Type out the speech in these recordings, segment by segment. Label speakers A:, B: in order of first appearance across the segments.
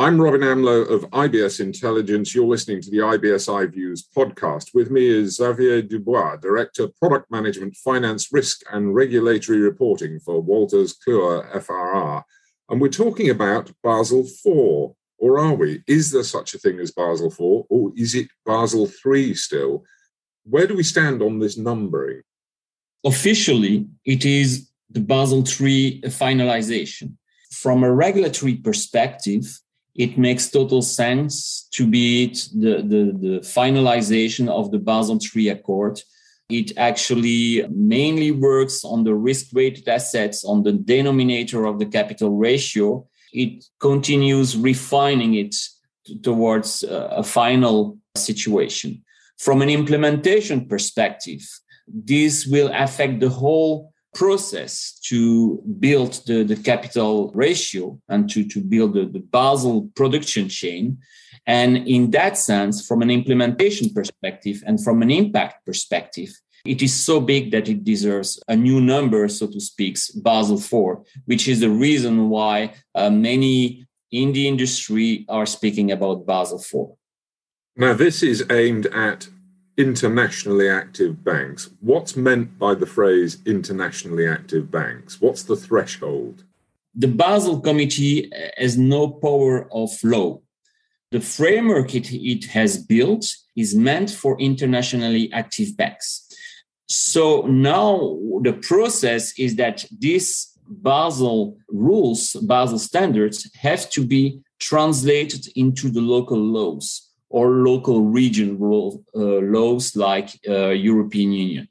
A: I'm Robin Amlôt of IBS Intelligence. You're listening to the IBS iViews podcast. With me is Xavier Dubois, Director, of Product Management, Finance, Risk and Regulatory Reporting for Wolters Kluwer FRR. And we're talking about Basel IV, or are we? Is there such a thing as Basel IV, or is it Basel III still? Where do we stand on this numbering?
B: Officially, it is the Basel III finalization. From a regulatory perspective, it makes total sense to be the, the, the finalization of the Basel III Accord. It actually mainly works on the risk weighted assets, on the denominator of the capital ratio. It continues refining it towards uh, a final situation. From an implementation perspective, this will affect the whole process to build the, the capital ratio and to, to build the, the Basel production chain. And in that sense, from an implementation perspective and from an impact perspective, it is so big that it deserves a new number, so to speak, Basel IV, which is the reason why uh, many in the industry are speaking about Basel IV.
A: Now, this is aimed at internationally active banks. What's meant by the phrase internationally active banks? What's the threshold?
B: The Basel Committee uh, has no power of law. The framework it, it has built is meant for internationally active banks. So now the process is that these Basel rules, Basel standards have to be translated into the local laws or local region uh, laws like uh, European Union.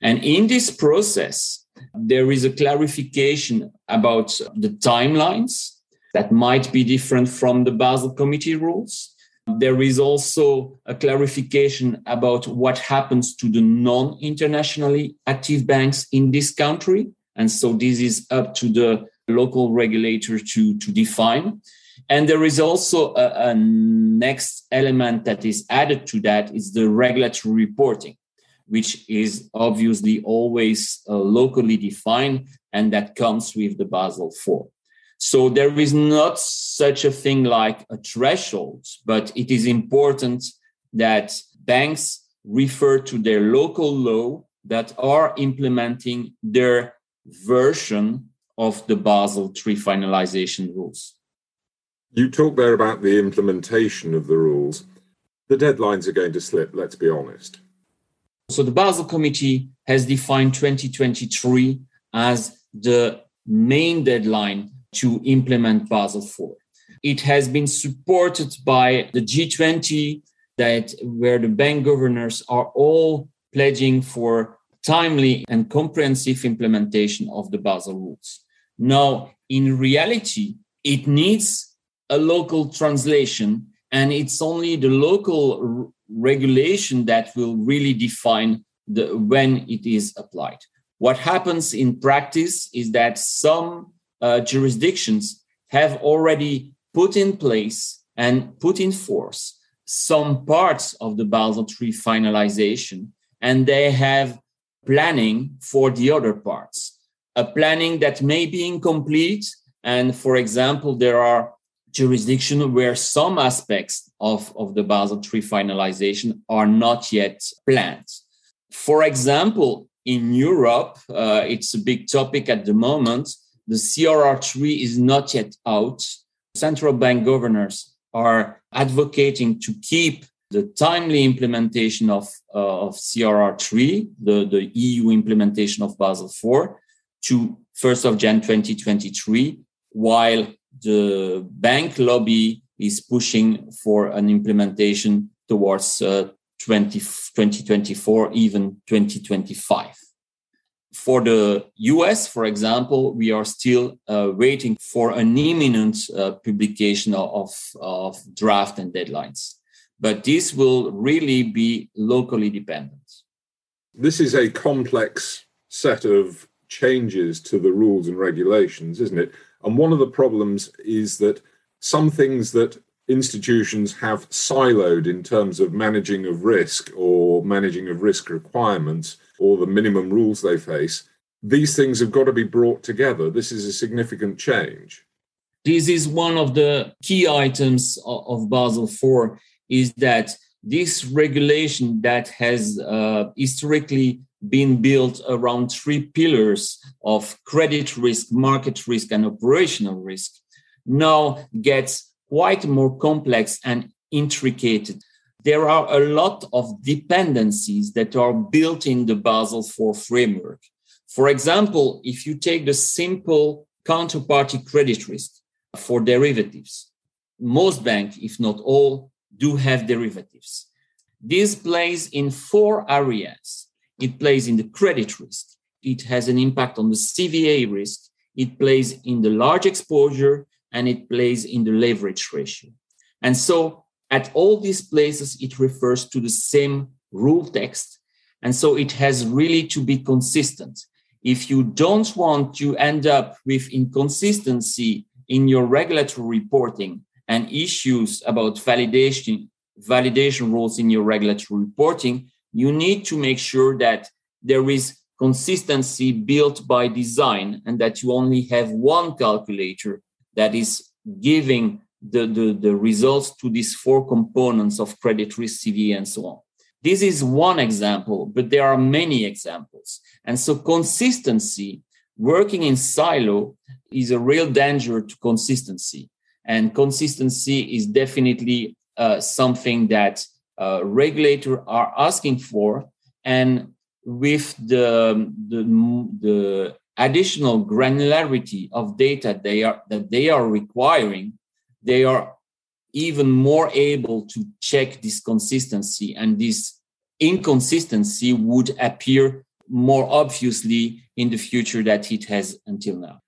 B: And in this process, there is a clarification about the timelines that might be different from the Basel Committee rules. There is also a clarification about what happens to the non internationally active banks in this country. And so this is up to the local regulator to, to define. And there is also a, a next element that is added to that is the regulatory reporting, which is obviously always uh, locally defined, and that comes with the Basel IV. So there is not such a thing like a threshold, but it is important that banks refer to their local law that are implementing their version of the Basel III finalization rules.
A: You talk there about the implementation of the rules. The deadlines are going to slip, let's be honest.
B: So the Basel Committee has defined 2023 as the main deadline to implement Basel IV. It has been supported by the G20 that where the bank governors are all pledging for timely and comprehensive implementation of the Basel rules. Now, in reality, it needs a local translation, and it's only the local regulation that will really define the when it is applied. What happens in practice is that some uh, jurisdictions have already put in place and put in force some parts of the Basel III finalization, and they have planning for the other parts. A planning that may be incomplete, and for example, there are jurisdiction where some aspects of, of the Basel III finalization are not yet planned. For example, in Europe, uh, it's a big topic at the moment. The CRR3 is not yet out. Central bank governors are advocating to keep the timely implementation of, uh, of CRR3, the, the EU implementation of Basel IV, to 1st of Jan 2023, while the bank lobby is pushing for an implementation towards uh, 20, 2024, even 2025. For the US, for example, we are still uh, waiting for an imminent uh, publication of, of draft and deadlines. But this will really be locally dependent.
A: This is a complex set of changes to the rules and regulations, isn't it? And one of the problems is that some things that institutions have siloed in terms of managing of risk or managing of risk requirements or the minimum rules they face, these things have got to be brought together. This is a significant change.
B: This is one of the key items of Basel IV is that this regulation that has uh, historically been built around three pillars of credit risk, market risk, and operational risk now gets quite more complex and intricate. There are a lot of dependencies that are built in the Basel IV framework. For example, if you take the simple counterparty credit risk for derivatives, most banks, if not all, do have derivatives. This plays in four areas. It plays in the credit risk. It has an impact on the CVA risk. It plays in the large exposure and it plays in the leverage ratio. And so at all these places, it refers to the same rule text. And so it has really to be consistent. If you don't want to end up with inconsistency in your regulatory reporting and issues about validation, validation rules in your regulatory reporting, you need to make sure that there is consistency built by design and that you only have one calculator that is giving the, the, the results to these four components of credit risk, CV, and so on. This is one example, but there are many examples. And so consistency, working in silo, is a real danger to consistency. And consistency is definitely uh, something that uh, regulators are asking for. And with the, the, the additional granularity of data they are that they are requiring they are even more able to check this consistency and this inconsistency would appear more obviously in the future that it has until now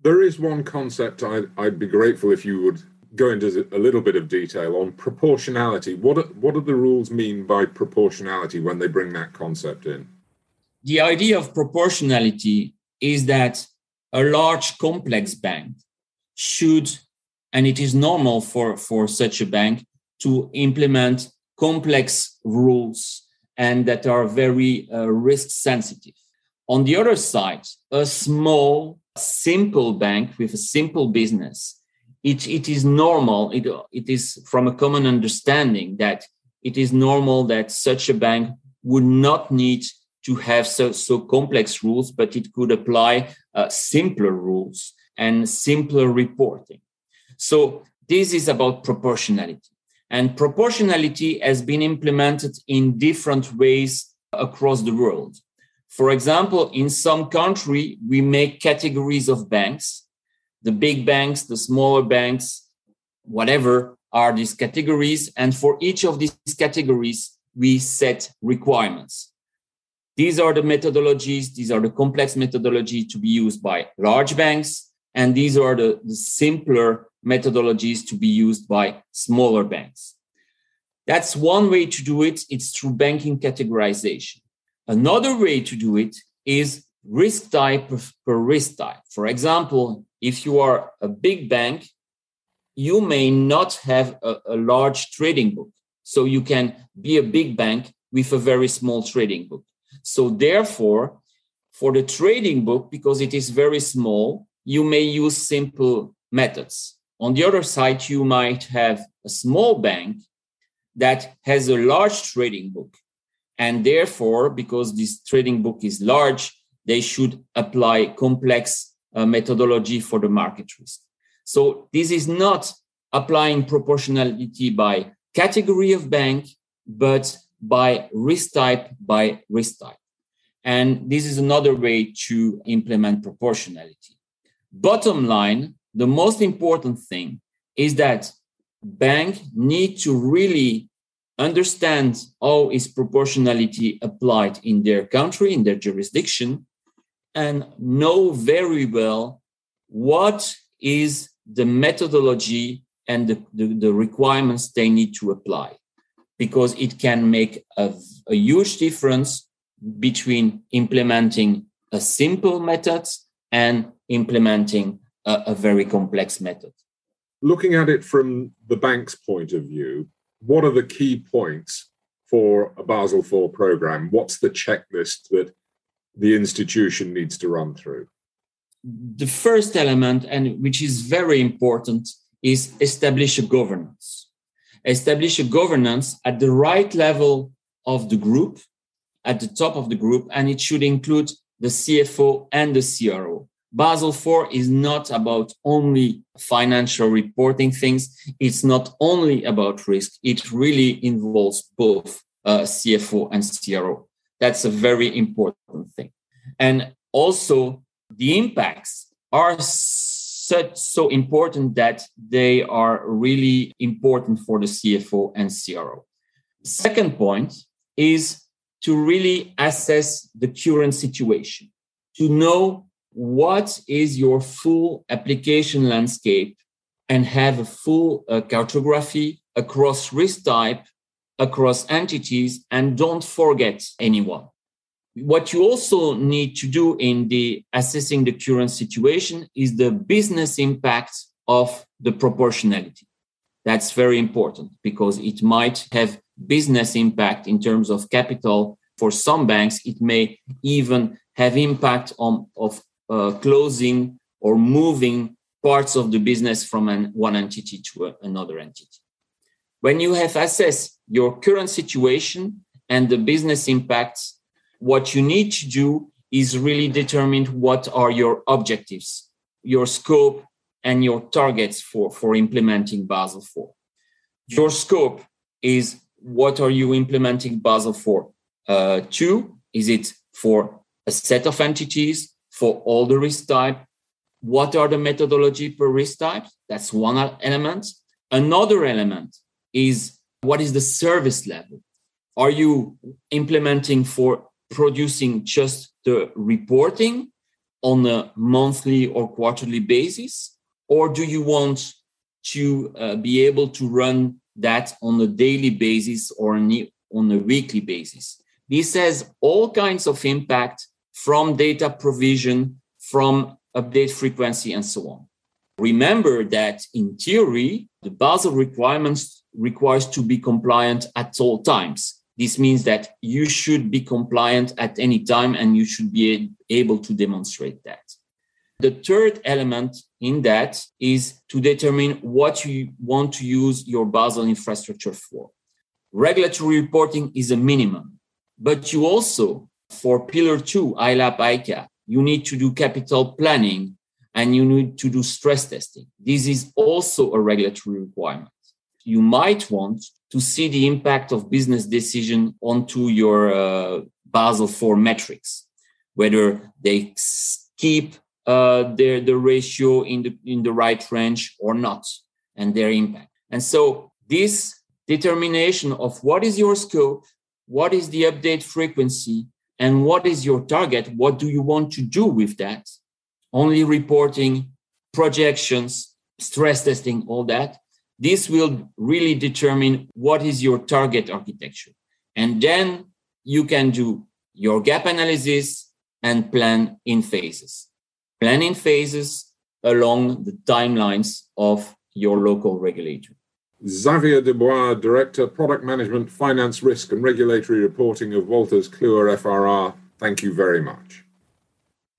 A: there is one concept I'd, I'd be grateful if you would go into a little bit of detail on proportionality what what do the rules mean by proportionality when they bring that concept in
B: the idea of proportionality is that a large complex bank should and it is normal for, for such a bank to implement complex rules and that are very uh, risk sensitive. On the other side, a small, simple bank with a simple business, it, it is normal, it, it is from a common understanding that it is normal that such a bank would not need to have so, so complex rules, but it could apply uh, simpler rules and simpler reporting. So this is about proportionality. And proportionality has been implemented in different ways across the world. For example, in some country, we make categories of banks. The big banks, the smaller banks, whatever are these categories. And for each of these categories, we set requirements. These are the methodologies, these are the complex methodology to be used by large banks, and these are the, the simpler methodologies to be used by smaller banks. That's one way to do it. It's through banking categorization. Another way to do it is risk type per risk type. For example, if you are a big bank, you may not have a, a, large trading book. So you can be a big bank with a very small trading book. So therefore, for the trading book, because it is very small, you may use simple methods. On the other side, you might have a small bank that has a large trading book. And therefore, because this trading book is large, they should apply complex uh, methodology for the market risk. So this is not applying proportionality by category of bank, but by risk type by risk type. And this is another way to implement proportionality. Bottom line, the most important thing is that bank need to really understand how is proportionality applied in their country, in their jurisdiction, and know very well what is the methodology and the, the, the requirements they need to apply because it can make a, a huge difference between implementing a simple method and implementing a, a very complex method.
A: Looking at it from the bank's point of view, what are the key points for a Basel IV program? What's the checklist that the institution needs to run through?
B: the first element, and which is very important, is establish a governance. Establish a governance at the right level of the group, at the top of the group, and it should include the CFO and the CRO. Basel IV is not about only financial reporting things. It's not only about risk. It really involves both uh, CFO and CRO. That's a very important thing. And also, the impacts are such so important that they are really important for the CFO and CRO. Second point is to really assess the current situation, to know what is your full application landscape and have a full uh, cartography across risk type, across entities, and don't forget anyone. What you also need to do in the assessing the current situation is the business impact of the proportionality. That's very important because it might have business impact in terms of capital. For some banks, it may even have impact on of uh, closing or moving parts of the business from an, one entity to another entity. When you have assessed your current situation and the business impacts, what you need to do is really determine what are your objectives, your scope, and your targets for, for implementing Basel IV. Your scope is what are you implementing Basel IV? Uh, two, is it for a set of entities for all the risk type? What are the methodology per risk type? That's one element. Another element is what is the service level? Are you implementing for producing just the reporting on a monthly or quarterly basis? Or do you want to uh, be able to run that on a daily basis or on a weekly basis? This has all kinds of impact from data provision, from update frequency, and so on. Remember that in theory, the Basel requirements requires to be compliant at all times. This means that you should be compliant at any time and you should be able to demonstrate that. The third element in that is to determine what you want to use your Basel infrastructure for. Regulatory reporting is a minimum, but you also, for Pillar 2, ILAAP ICA, you need to do capital planning and you need to do stress testing. This is also a regulatory requirement. You might want to see the impact of business decision onto your uh, Basel IV metrics, whether they keep uh, their the ratio in the in the right range or not, and their impact. And so this determination of what is your scope, what is the update frequency, and what is your target, what do you want to do with that? Only reporting, projections, stress testing, all that. This will really determine what is your target architecture. And then you can do your gap analysis and plan in phases planning phases along the timelines of your local regulator.
A: Xavier Dubois, Director, Product Management, Finance, Risk and Regulatory Reporting of Wolters Kluwer FRR, thank you very much.